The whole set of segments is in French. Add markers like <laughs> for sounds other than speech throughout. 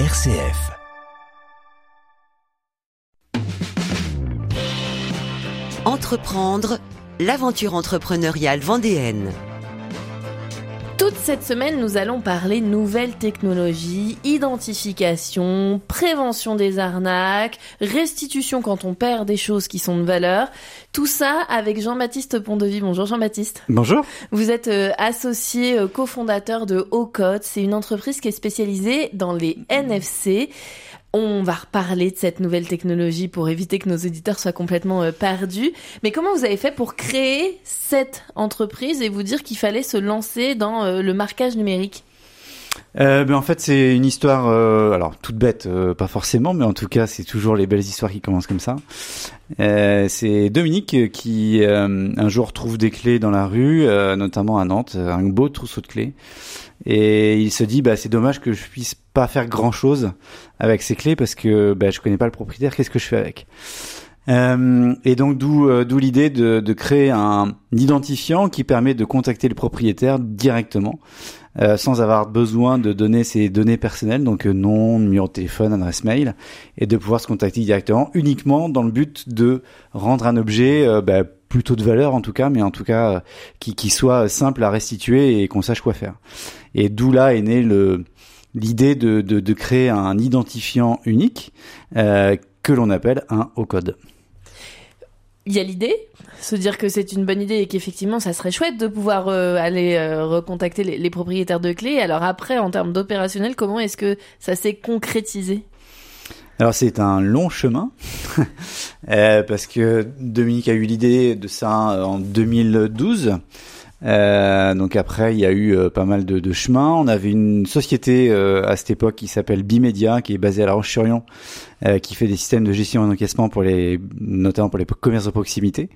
RCF. Entreprendre, l'aventure entrepreneuriale vendéenne. Cette semaine, nous allons parler nouvelles technologies, identification, prévention des arnaques, restitution quand on perd des choses qui sont de valeur. Tout ça avec Jean-Baptiste Pondevie. Bonjour Jean-Baptiste. Bonjour. Vous êtes euh, associé euh, cofondateur de Ocode. C'est une entreprise qui est spécialisée dans les NFC. On va reparler de cette nouvelle technologie pour éviter que nos auditeurs soient complètement euh, perdus. Mais comment vous avez fait pour créer cette entreprise et vous dire qu'il fallait se lancer dans euh, le marquage numérique? Euh, ben en fait, c'est une histoire, alors toute bête, pas forcément, mais en tout cas, c'est toujours les belles histoires qui commencent comme ça. C'est Dominique qui un jour trouve des clés dans la rue, notamment à Nantes, un beau trousseau de clés, et il se dit, bah c'est dommage que je puisse pas faire grand chose avec ces clés parce que bah, je connais pas le propriétaire. Qu'est-ce que je fais avec? Euh, et donc d'où euh, d'où l'idée de, de, créer un identifiant qui permet de contacter le propriétaire directement euh, sans avoir besoin de donner ses données personnelles, donc euh, nom, numéro de téléphone, adresse mail, et de pouvoir se contacter directement uniquement dans le but de rendre un objet bah, plutôt de valeur en tout cas, mais en tout cas qui, qui soit simple à restituer et qu'on sache quoi faire. Et d'où là est né le l'idée de, de, créer un identifiant unique que l'on appelle un haut code il y a l'idée, se dire que c'est une bonne idée et qu'effectivement ça serait chouette de pouvoir euh, aller euh, recontacter les, les, propriétaires de clés. Alors après, en termes d'opérationnel, comment est-ce que ça s'est concrétisé? Alors c'est un long chemin <laughs> euh, parce que Dominique a eu l'idée de ça en 2012. Euh, donc après, il y a eu euh, pas mal de, de chemins. On avait une société euh, à cette époque qui s'appelle Bimedia, qui est basée à La Roche-sur-Yon, euh, qui fait des systèmes de gestion en encaissement pour les, notamment pour les commerces de proximité.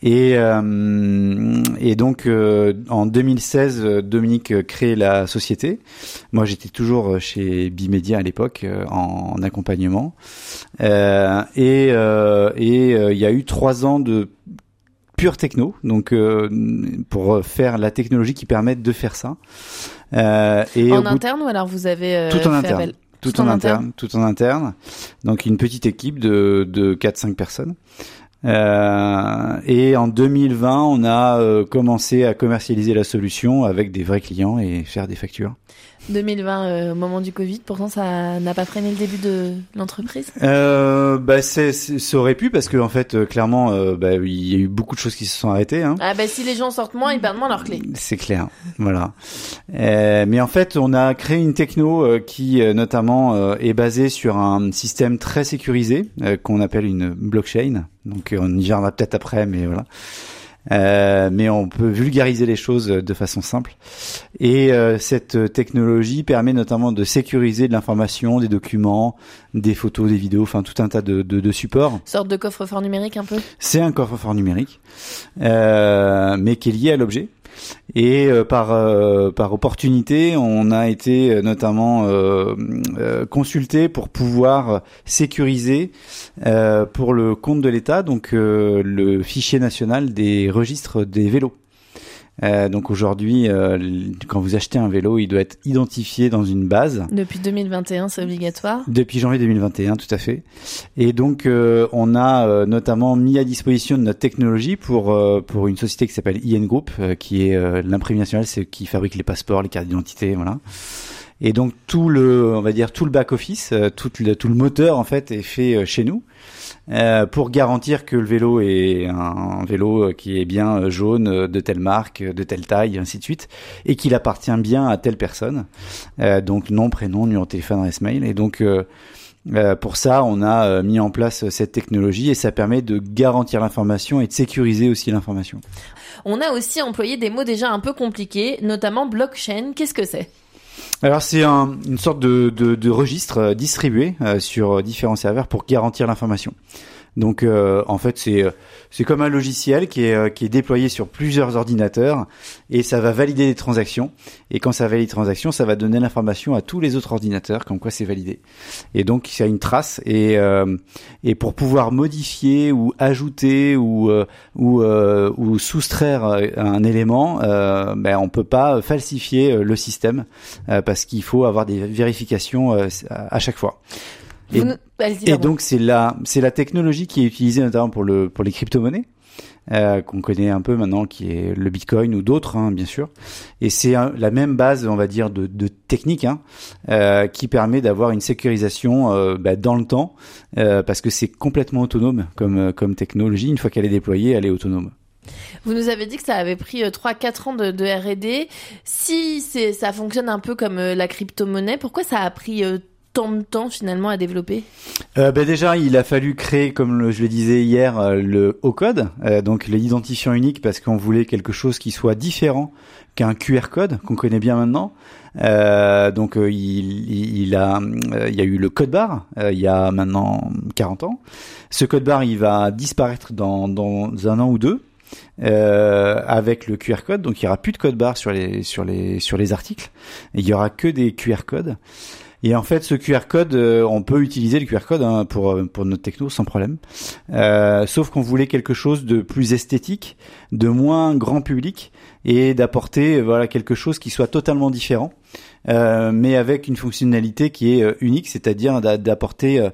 Et, et donc en 2016, Dominique crée la société. Moi, j'étais toujours chez Bimedia à l'époque en, en, accompagnement. et et il y a eu trois ans de pure techno, donc euh, pour faire la technologie qui permette de faire ça. Euh, et en interne ou alors vous avez euh, tout en interne. Tout, en, interne, tout en interne. Donc une petite équipe de, de 4-5 personnes. Euh, et en 2020, on a euh, commencé à commercialiser la solution avec des vrais clients et faire des factures. 2020, euh, au moment du Covid, pourtant ça n'a pas freiné le début de l'entreprise euh, bah, c'est, Ça aurait pu parce que en fait, euh, clairement, euh, bah, il y a eu beaucoup de choses qui se sont arrêtées. Hein. Ah bah si les gens sortent moins, ils perdent moins leurs clés. C'est clair, voilà. mais en fait, on a créé une techno qui notamment est basée sur un système très sécurisé qu'on appelle une blockchain. Donc on y reviendra peut-être après, mais voilà. Euh, mais on peut vulgariser les choses de façon simple. Et euh, cette technologie permet notamment de sécuriser de l'information, des documents, des photos, des vidéos, enfin tout un tas de, de, de supports. Sorte de coffre-fort numérique un peu? C'est un coffre-fort numérique, euh, mais qui est lié à l'objet. Et euh, par euh, par opportunité, on a été euh, notamment consulté pour pouvoir sécuriser pour le compte de l'État donc le fichier national des registres des vélos. Euh, donc aujourd'hui, euh, quand vous achetez un vélo, il doit être identifié dans une base. Depuis 2021, c'est obligatoire Depuis janvier 2021, tout à fait. Et donc, euh, on a euh, notamment mis à disposition de notre technologie pour euh, pour une société qui s'appelle IN Group, qui est l'imprimerie nationale, c'est qui fabrique les passeports, les cartes d'identité, voilà. Et donc tout le, on va dire tout le back office, tout le, tout le moteur en fait est fait chez nous. Euh, pour garantir que le vélo est un, vélo qui est bien jaune, de telle marque, de telle taille, ainsi de suite, et qu'il appartient bien à telle personne. Euh, donc nom, prénom, numéro de téléphone, adresse mail. Et donc euh, euh pour ça, on a mis en place cette technologie et ça permet de garantir l'information et de sécuriser aussi l'information. On a aussi employé des mots déjà un peu compliqués, notamment blockchain. Qu'est-ce que c'est? Alors c'est un, une sorte de, de, de registre distribué euh, sur différents serveurs pour garantir l'information. Donc euh, en fait c'est c'est comme un logiciel qui est euh, qui est déployé sur plusieurs ordinateurs et ça va valider les transactions et quand ça valide les transactions ça va donner l'information à tous les autres ordinateurs comme quoi c'est validé. Et donc y a une trace et euh, et pour pouvoir modifier ou ajouter ou ou ou soustraire un élément, euh, ben on peut pas falsifier le système parce qu'il faut avoir des vérifications à chaque fois. Et, et donc c'est la c'est la technologie qui est utilisée notamment pour le pour les crypto-monnaies. Euh, qu'on connaît un peu maintenant, qui est le Bitcoin ou d'autres, hein, bien sûr. Et c'est la même base, on va dire, de, de technique hein, euh, qui permet d'avoir une sécurisation euh, bah, dans le temps, euh, parce que c'est complètement autonome comme, comme technologie. Une fois qu'elle est déployée, elle est autonome. Vous nous avez dit que ça avait pris 3-4 ans de, de R&D. Si ça fonctionne un peu comme la crypto-monnaie, pourquoi ça a pris tant de temps finalement à développer? Euh, ben Déjà, il a fallu créer, comme je le disais hier, euh, le haut code, euh, donc l'identifiant unique, parce qu'on voulait quelque chose qui soit différent qu'un QR code qu'on connaît bien maintenant. Euh, donc il, il, a, il y a eu le code barre il y a maintenant 40 ans. Ce code barre, il va disparaître dans, dans un an ou deux. Euh, avec le QR code, donc il y aura plus de code barre sur les sur les sur les articles, il y aura que des QR codes. Et en fait, ce QR code, euh, on peut utiliser le QR code hein, pour euh, pour notre techno sans problème. Euh, sauf qu'on voulait quelque chose de plus esthétique, de moins grand public et d'apporter voilà quelque chose qui soit totalement différent, euh, mais avec une fonctionnalité qui est unique, c'est-à-dire d'apporter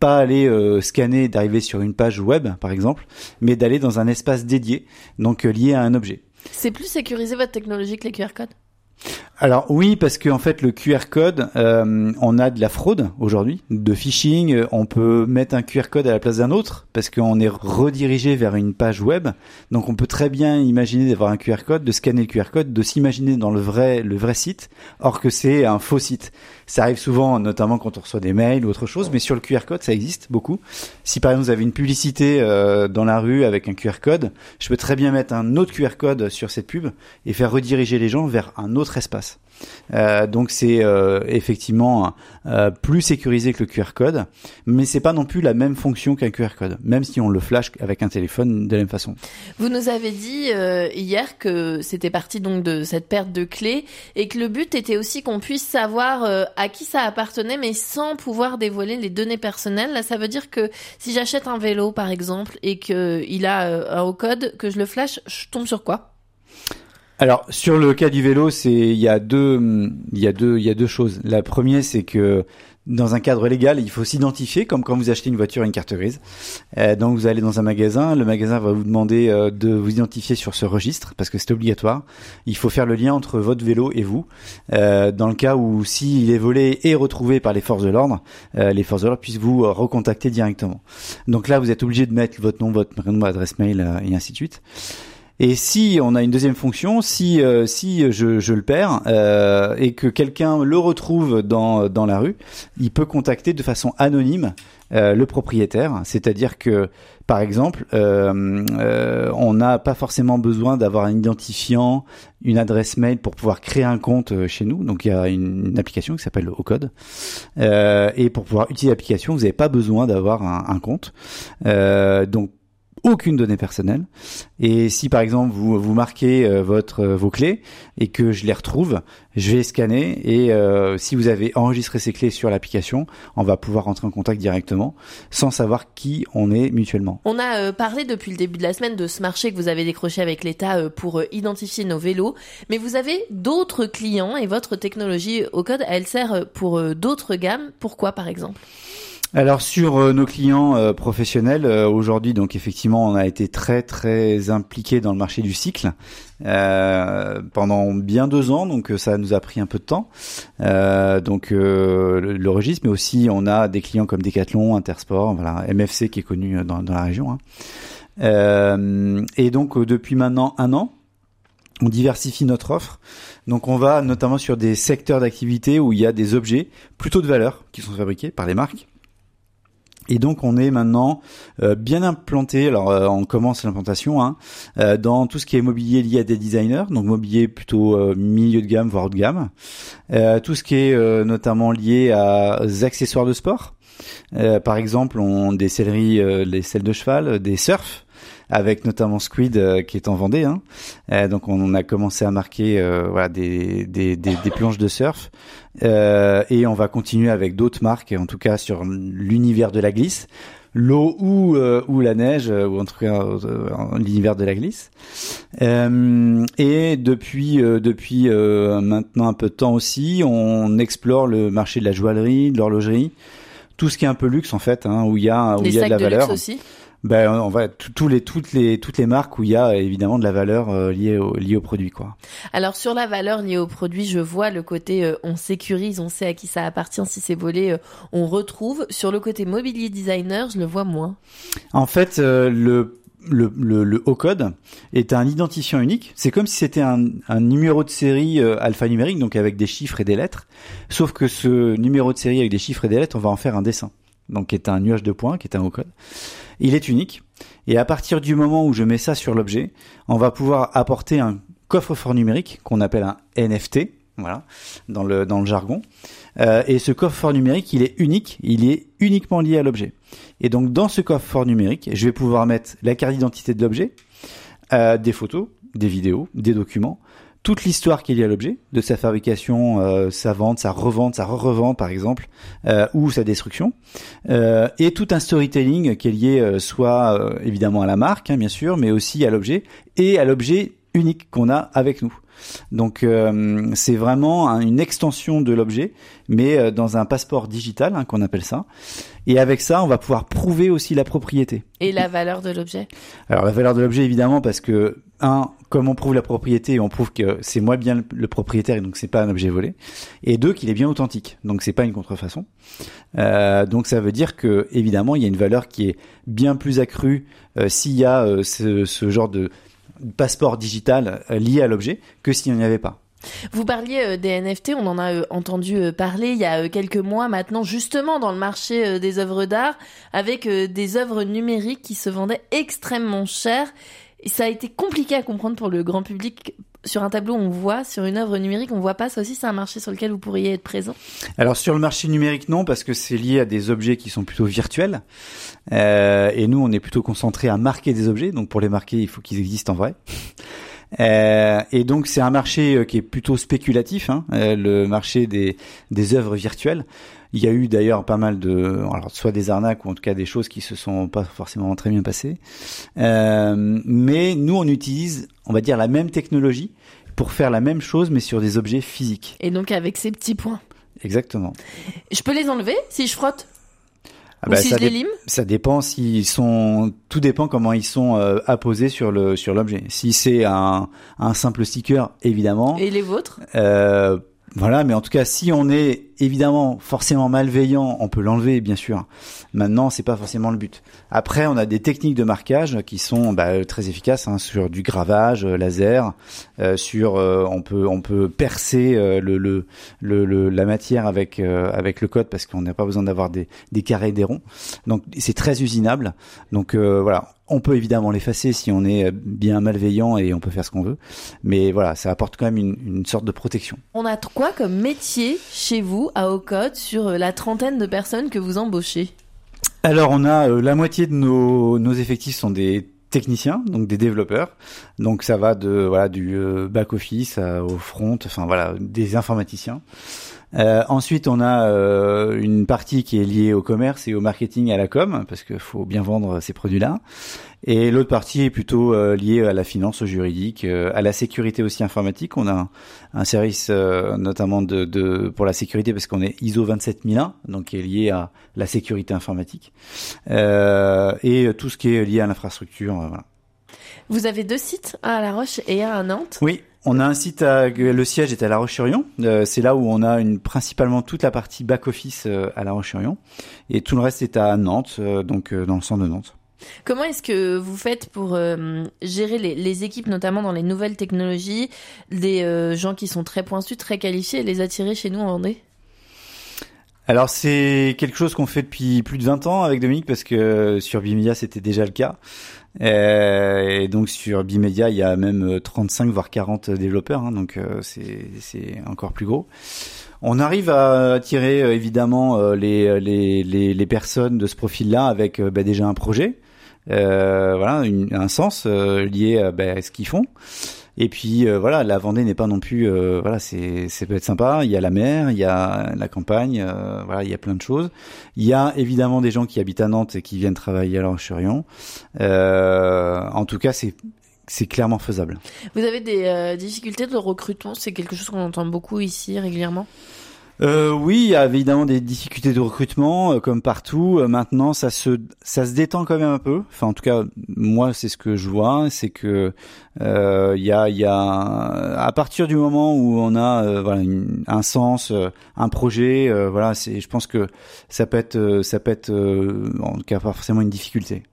pas aller scanner, d'arriver sur une page web par exemple, mais d'aller dans un espace dédié, donc lié à un objet. C'est plus sécurisé votre technologie que les QR codes? Alors oui, parce qu'en fait le QR code, euh, on a de la fraude aujourd'hui, de phishing. On peut mettre un QR code à la place d'un autre parce qu'on est redirigé vers une page web. Donc on peut très bien imaginer d'avoir un QR code, de scanner le QR code, de s'imaginer dans le vrai le vrai site, or que c'est un faux site. Ça arrive souvent, notamment quand on reçoit des mails ou autre chose, mais sur le QR code, ça existe beaucoup. Si par exemple vous avez une publicité euh, dans la rue avec un QR code, je peux très bien mettre un autre QR code sur cette pub et faire rediriger les gens vers un autre espace. Euh, donc c'est euh, effectivement euh, plus sécurisé que le QR code, mais c'est pas non plus la même fonction qu'un QR code, même si on le flash avec un téléphone de la même façon. Vous nous avez dit hier que c'était parti donc de cette perte de clés et que le but était aussi qu'on puisse savoir à qui ça appartenait, mais sans pouvoir dévoiler les données personnelles. Là, ça veut dire que si j'achète un vélo par exemple et que il a un haut code, que je le flash, je tombe sur quoi? Alors sur le cas du vélo, c'est il y a deux il y a deux il y a deux choses. La première c'est que dans un cadre légal, il faut s'identifier comme quand vous achetez une voiture une carte grise. Euh, donc vous allez dans un magasin, le magasin va vous demander euh, de vous identifier sur ce registre parce que c'est obligatoire. Il faut faire le lien entre votre vélo et vous. Euh, dans le cas où s'il est volé et retrouvé par les forces de l'ordre, euh, les forces de l'ordre puissent vous recontacter directement. Donc là, vous êtes obligé de mettre votre nom, votre prénom, adresse mail et ainsi de suite. Et si on a une deuxième fonction, si euh, si je, je, le perds euh, et que quelqu'un le retrouve dans dans la rue, il peut contacter de façon anonyme euh, le propriétaire. C'est-à-dire que par exemple, euh, euh, on n'a pas forcément besoin d'avoir un identifiant, une adresse mail pour pouvoir créer un compte chez nous. Donc il y a une, une application qui s'appelle Ocode. et pour pouvoir utiliser l'application, vous n'avez pas besoin d'avoir un, un compte. donc aucune donnée personnelle. Et si par exemple vous vous marquez euh, votre euh, vos clés et que je les retrouve, je vais scanner et euh, si vous avez enregistré ces clés sur l'application, on va pouvoir rentrer en contact directement sans savoir qui on est mutuellement. On a parlé depuis le début de la semaine de ce marché que vous avez décroché avec l'État pour identifier nos vélos, mais vous avez d'autres clients et votre technologie au code, elle sert pour d'autres gammes. Pourquoi par exemple? Alors sur euh, nos clients euh, professionnels, euh, aujourd'hui, donc effectivement, on a été très très impliqué dans le marché du cycle pendant bien deux ans, donc ça nous a pris un peu de temps. donc le, registre, mais aussi on a des clients comme Decathlon, Intersport, voilà, MFC qui est connu dans, dans la région. Hein. et donc depuis maintenant un an, on diversifie notre offre. Donc on va notamment sur des secteurs d'activité où il y a des objets plutôt de valeur qui sont fabriqués par les marques et donc on est maintenant euh, bien implanté. Alors euh, on commence l'implantation hein, euh, dans tout ce qui est mobilier lié à des designers, donc mobilier plutôt milieu de gamme voire haut de gamme. tout ce qui est notamment lié à, aux accessoires de sport. par exemple, on des selleries, les selles de cheval, des surfs avec notamment Squid euh, qui est en Vendée. Hein. Euh, donc on a commencé à marquer euh, voilà des, des, des, des, planches de surf. Et on va continuer avec d'autres marques, en tout cas sur l'univers de la glisse. L'eau ou ou la neige ou en tout cas l'univers de la glisse. Et depuis depuis maintenant un peu de temps aussi on explore le marché de la joaillerie de l'horlogerie. Tout ce qui est un peu luxe en fait hein, où il y a où il y a de la valeur. aussi? Ben on va tous les toutes les toutes les marques où il y a évidemment de la valeur euh, liée au liée au produit quoi. Alors sur la valeur liée au produit, je vois le côté euh, on sécurise, on sait à qui ça appartient si c'est volé, euh, on retrouve. Sur le côté mobilier designer, je le vois moins. En fait, le le, le, le haut code est un identifiant unique. C'est comme si c'était un, un, numéro de série alphanumérique, donc avec des chiffres et des lettres. Sauf que ce numéro de série avec des chiffres et des lettres, on va en faire un dessin. Donc qui est un nuage de points, qui est un haut code. Il est unique. Et à partir du moment où je mets ça sur l'objet, on va pouvoir apporter un coffre-fort numérique qu'on appelle un NFT, voilà, dans le, dans le jargon. Euh, et ce coffre-fort numérique, il est unique, il est uniquement lié à l'objet. Et donc dans ce coffre-fort numérique, je vais pouvoir mettre la carte d'identité de l'objet, euh, des photos, des vidéos, des documents, toute l'histoire qui est liée à l'objet, de sa fabrication, euh, sa vente, sa revente, sa re-revente par exemple, euh, ou sa destruction, euh, et tout un storytelling qui est lié euh, soit euh, évidemment à la marque, hein, bien sûr, mais aussi à l'objet et à l'objet unique qu'on a avec nous. Donc c'est vraiment une extension de l'objet, mais dans un passeport digital hein, qu'on appelle ça. Et avec ça, on va pouvoir prouver aussi la propriété. Et la valeur de l'objet? Alors la valeur de l'objet, évidemment, parce que un, comme on prouve la propriété, on prouve que c'est moi bien le, propriétaire et donc c'est pas un objet volé. Et deux, qu'il est bien authentique, donc c'est pas une contrefaçon. Euh, donc ça veut dire que évidemment, il y a une valeur qui est bien plus accrue euh, s'il y a euh, ce, ce, genre de passeport digital lié à l'objet que s'il n'y en avait pas. Vous parliez des NFT, on en a entendu parler il y a quelques mois maintenant, justement dans le marché des œuvres d'art, avec des œuvres numériques qui se vendaient extrêmement cher. Ça a été compliqué à comprendre pour le grand public. Sur un tableau, on voit, sur une œuvre numérique, on voit pas. Ça aussi, c'est un marché sur lequel vous pourriez être présent? Alors sur le marché numérique, non, parce que c'est lié à des objets qui sont plutôt virtuels. Euh, et nous, on est plutôt concentré à marquer des objets. Donc pour les marquer, il faut qu'ils existent en vrai. Euh, et donc c'est un marché euh, qui est plutôt spéculatif, hein, euh, le marché des, des œuvres virtuelles. Il y a eu d'ailleurs pas mal de, alors soit des arnaques ou en tout cas des choses qui se sont pas forcément très bien passées. Euh, mais nous on utilise, on va dire la même technologie pour faire la même chose mais sur des objets physiques. Et donc avec ces petits points. Exactement. Je peux les enlever si je frotte? Ah bah, ça, ça dépend s'ils sont. Tout dépend comment ils sont euh, apposés sur le sur l'objet. Si c'est un, un simple sticker, évidemment. Et les vôtres? Euh, Voilà, mais en tout cas, si on est évidemment forcément malveillant, on peut l'enlever, bien sûr. Maintenant, c'est pas forcément le but. Après, on a des techniques de marquage qui sont bah, très efficaces hein, sur du gravage euh, laser, euh, sur euh, on peut on peut percer le, le, le, la matière avec avec le code parce qu'on n'a pas besoin d'avoir des des carrés des ronds. Donc c'est très usinable. Donc voilà, on peut évidemment l'effacer si on est bien malveillant et on peut faire ce qu'on veut. Mais voilà, ça apporte quand même une, une sorte de protection. On a quoi comme métier chez vous à Ocode sur la trentaine de personnes que vous embauchez? Alors on a euh, la moitié de nos, nos effectifs sont des techniciens, donc des développeurs. Donc ça va de voilà du euh, back office au front, enfin voilà des informaticiens. Euh, ensuite, on a euh, une partie qui est liée au commerce et au marketing et à la com, parce qu'il faut bien vendre ces produits-là. Et l'autre partie est plutôt euh, liée à la finance, au juridique, euh, à la sécurité aussi informatique. On a un, service notamment de, de, pour la sécurité parce qu'on est ISO 27001, donc qui est lié à la sécurité informatique. et tout ce qui est lié à l'infrastructure. voilà. Vous avez deux sites, un à La Roche et un à Nantes. Oui, on a un site, à, le siège est à La Roche-sur-Yon. Euh, c'est là où on a une, principalement toute la partie back-office euh, à La Roche-sur-Yon. Et tout le reste est à Nantes, euh, donc dans le centre de Nantes. Comment est-ce que vous faites pour gérer les, les, équipes, notamment dans les nouvelles technologies, des gens qui sont très pointus, très qualifiés, et les attirer chez nous en Vendée? Alors c'est quelque chose qu'on fait depuis plus de 20 ans avec Dominique parce que sur Bimedia c'était déjà le cas. Euh, et donc sur Bimedia, il y a même 35 voire 40 développeurs, hein, donc euh, c'est encore plus gros. On arrive à attirer euh, évidemment euh, les, les, les, les personnes de ce profil-là avec euh, bah, déjà un projet, euh, voilà, une- un sens euh, lié bah, à ce qu'ils font. Et puis euh, voilà, la Vendée n'est pas non plus, euh, voilà, c'est c'est peut être sympa. Il y a la mer, il y a la campagne, euh, voilà, il y a plein de choses. Il y a évidemment des gens qui habitent à Nantes et qui viennent travailler à La Roche-sur-Yon. Euh, en tout cas, c'est c'est clairement faisable. Vous avez des euh, difficultés de recrutement? C'est quelque chose qu'on entend beaucoup ici régulièrement? Euh, oui, il y a évidemment des difficultés de recrutement, euh, comme partout. Euh, maintenant, ça se, ça se détend quand même un peu. Enfin, en tout cas, moi, c'est ce que je vois, c'est que euh, il y a, il y a, à partir du moment où on a voilà un sens, un projet, voilà, c'est, je pense que ça peut être, ça peut être, en tout cas, pas forcément une difficulté.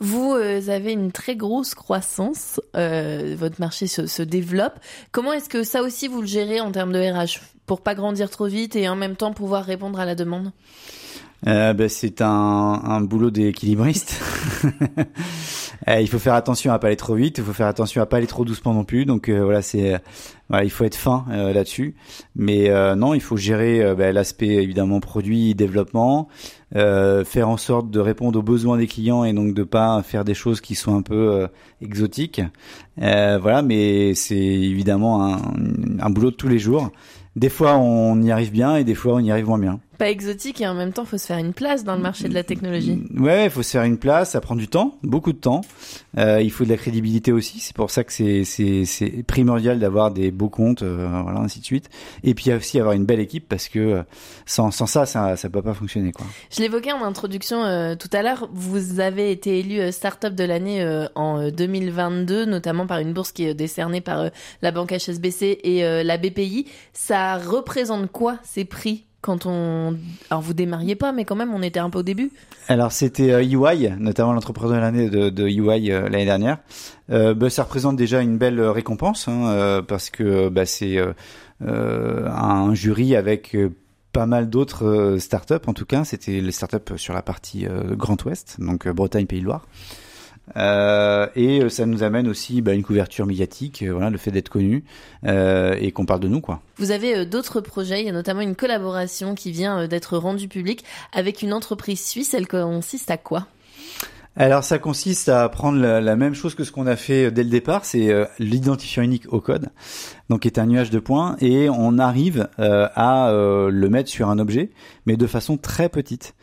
Vous euh, avez une très grosse croissance, euh, votre marché se, développe. Comment est-ce que ça aussi vous le gérez en termes de RH pour pas grandir trop vite et en même temps pouvoir répondre à la demande? Euh, ben, c'est un boulot d'équilibriste. <laughs> Euh, il faut faire attention à pas aller trop vite, il faut faire attention à pas aller trop doucement non plus. Donc euh, voilà, c'est euh, voilà, il faut être fin euh, là-dessus. Mais non, il faut gérer ben, l'aspect évidemment produit, développement, faire en sorte de répondre aux besoins des clients et donc de pas faire des choses qui sont un peu exotiques. Voilà, mais c'est évidemment un, un boulot de tous les jours. Des fois, on y arrive bien et des fois, on y arrive moins bien. Pas exotique et en même temps, faut se faire une place dans le marché de la technologie. Ouais, il faut se faire une place, ça prend du temps, beaucoup de temps. Euh, il faut de la crédibilité aussi. C'est pour ça que c'est primordial d'avoir des beaux comptes, euh, voilà, ainsi de suite. Et puis aussi avoir une belle équipe parce que euh, sans sans ça, ça ça peut pas fonctionner quoi. Je l'évoquais en introduction euh, tout à l'heure, vous avez été élu Startup de l'année en euh, 2022, notamment par une bourse qui est décernée par la banque HSBC et la BPI. Ça représente quoi ces prix? Quand on... Alors vous démarriez pas, mais quand même on était un peu au début. Alors c'était euh, EY, notamment l'entrepreneur de l'année de, de EY euh, l'année dernière. Euh, bah, ça représente déjà une belle euh, récompense hein, parce que bah, c'est un jury avec pas mal d'autres startups. En tout cas, c'était les startups sur la partie Grand Ouest, donc Bretagne, Pays de Loire. Euh, et euh, ça nous amène aussi bah, une couverture médiatique, euh, voilà, le fait d'être connu et qu'on parle de nous, quoi. Vous avez d'autres projets, il y a notamment une collaboration qui vient d'être rendue publique avec une entreprise suisse. Elle consiste à quoi? Alors ça consiste à prendre la, même chose que ce qu'on a fait euh, dès le départ, c'est euh, l'identifiant unique au code, donc qui est un nuage de points, et on arrive euh, à le mettre sur un objet, mais de façon très petite.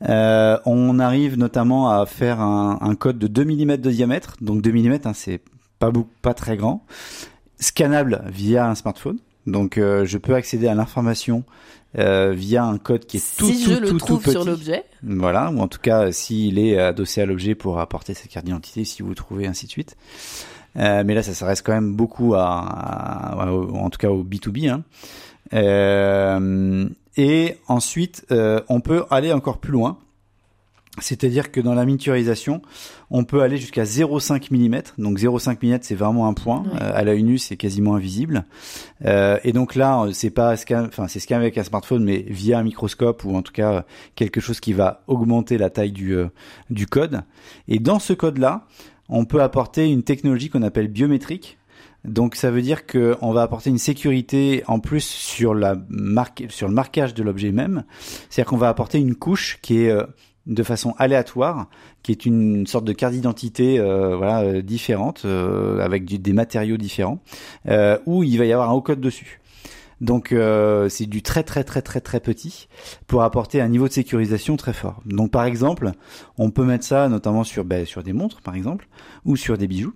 On arrive notamment à faire un, code de 2 mm de diamètre, donc 2 mm, hein, c'est pas pas très grand, scannable via un smartphone. Donc je peux accéder à l'information euh, via un code qui est tout, si tout, je le tout, trouve tout sur l'objet, Voilà, ou en tout cas s'il est adossé à l'objet pour apporter sa carte d'identité, si vous le trouvez, ainsi de suite. Euh, mais là, ça s'adresse quand même beaucoup à, à- en tout cas au B2B. Hein. Euh, et ensuite, euh, on peut aller encore plus loin. C'est-à-dire que dans la miniaturisation, on peut aller jusqu'à 0,5 mm. Donc 0,5 mm, c'est vraiment un point. Euh, à l'œil nu, c'est quasiment invisible. Euh, et donc là, euh, c'est pas scan, enfin c'est scanné avec un smartphone, mais via un microscope ou en tout cas euh, quelque chose qui va augmenter la taille du euh, du code. Et dans ce code-là, on peut apporter une technologie qu'on appelle biométrique. Donc ça veut dire que on va apporter une sécurité en plus sur la marque, sur le marquage de l'objet même. C'est-à-dire qu'on va apporter une couche qui est euh, de façon aléatoire, qui est une sorte de carte d'identité euh, euh, différente euh, avec des matériaux différents, où il va y avoir un haut code dessus. Donc c'est du très très très très très petit pour apporter un niveau de sécurisation très fort. Donc par exemple, on peut mettre ça notamment sur ben, sur des montres par exemple ou sur des bijoux.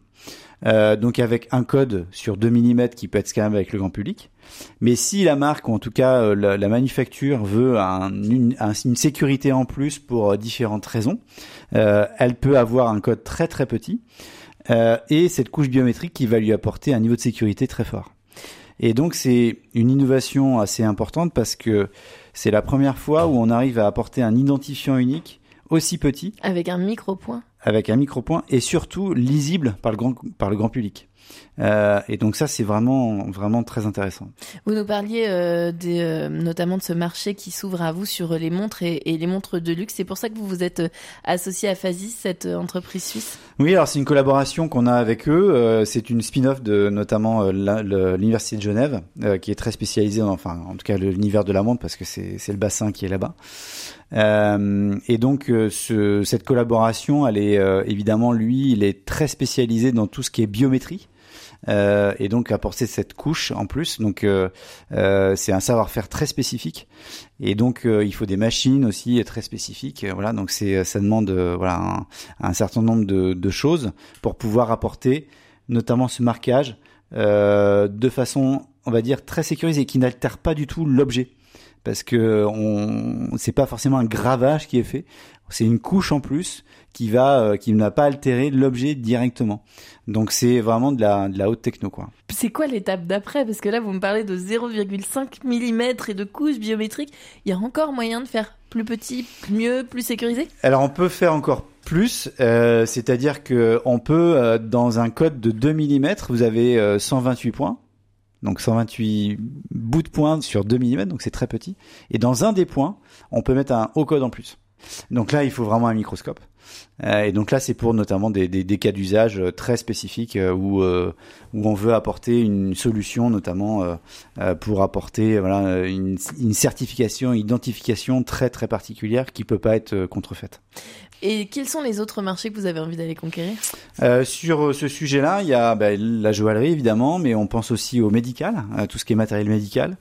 Euh, donc avec un code sur 2 mm qui peut être scannable avec le grand public. Mais si la marque ou en tout cas euh, la, manufacture veut un- une, un- une sécurité en plus pour euh, différentes raisons, elle peut avoir un code très très petit euh, et cette couche biométrique qui va lui apporter un niveau de sécurité très fort. Et donc c'est une innovation assez importante parce que c'est la première fois où on arrive à apporter un identifiant unique aussi petit avec un micro-point. avec un micropoint et surtout lisible par le grand par le grand public. Euh, et donc ça, c'est vraiment, vraiment très intéressant. Vous nous parliez euh, des, euh, notamment de ce marché qui s'ouvre à vous sur les montres et, et les montres de luxe. C'est pour ça que vous vous êtes associé à Fazis, cette entreprise suisse? Oui, alors c'est une collaboration qu'on a avec eux. c'est une spin-off de notamment l'université de Genève, qui est très spécialisée, dans, enfin, en tout cas l'univers de la montre, parce que c'est le bassin qui est là-bas. Euh, et donc ce, cette collaboration, elle est évidemment lui, il est très spécialisé dans tout ce qui est biométrie. Euh, et donc apporter cette couche en plus. Donc euh, euh, c'est un savoir-faire très spécifique et donc il faut des machines aussi très spécifiques. Voilà, donc c'est ça demande voilà un, certain nombre de, de, choses pour pouvoir apporter notamment ce marquage de façon on va dire très sécurisée qui n'altère pas du tout l'objet parce que on c'est pas forcément un gravage qui est fait, c'est une couche en plus qui va euh, qui n'a pas altéré l'objet directement. Donc c'est vraiment de la de la haute techno quoi. C'est quoi l'étape d'après? Parce que là vous me parlez de 0,5 mm et de couche biométrique, il y a encore moyen de faire plus petit, mieux, plus sécurisé? Alors on peut faire encore plus, euh, c'est-à-dire que on peut euh, dans un code de 2 mm, vous avez 128 points. Donc 128 bouts de points sur 2 mm, donc c'est très petit. Et dans un des points, on peut mettre un haut code en plus. Donc là, il faut vraiment un microscope. Euh, et donc là, c'est pour notamment des, cas d'usage euh, très spécifiques euh, où, on veut apporter une solution, notamment pour apporter une, une certification, une identification très très particulière qui peut pas être contrefaite. Et quels sont les autres marchés que vous avez envie d'aller conquérir? Euh, Sur ce sujet-là, il y a bah, la joaillerie évidemment, mais on pense aussi au médical, à tout ce qui est matériel médical,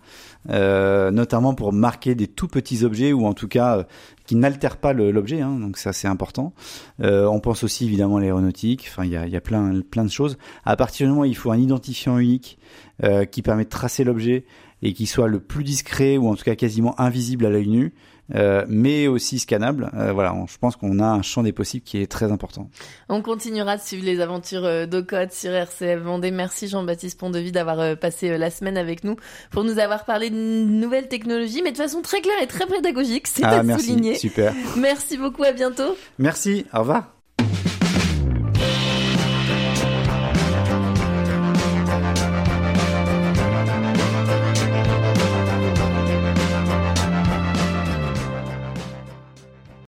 euh, notamment pour marquer des tout petits objets ou en tout cas euh, qui n'altèrent pas l'objet. Hein, donc ça c'est important. Euh, on pense aussi évidemment à l'aéronautique. Enfin, il y a, y a plein plein de choses. À partir du moment où il faut un identifiant unique euh, qui permet de tracer l'objet et qui soit le plus discret ou en tout cas quasiment invisible à l'œil nu, euh, mais aussi scannable. Euh, voilà, je pense qu'on a un champ des possibles qui est très important. On continuera de suivre les aventures euh, d'Ocode sur RCF Vendée. Merci Jean-Baptiste Pondevie d'avoir passé la semaine avec nous pour nous avoir parlé de nouvelles technologies, mais de façon très claire et très pédagogique. C'est ah, à merci, souligner. Super. Merci beaucoup. À bientôt. Merci. Au revoir.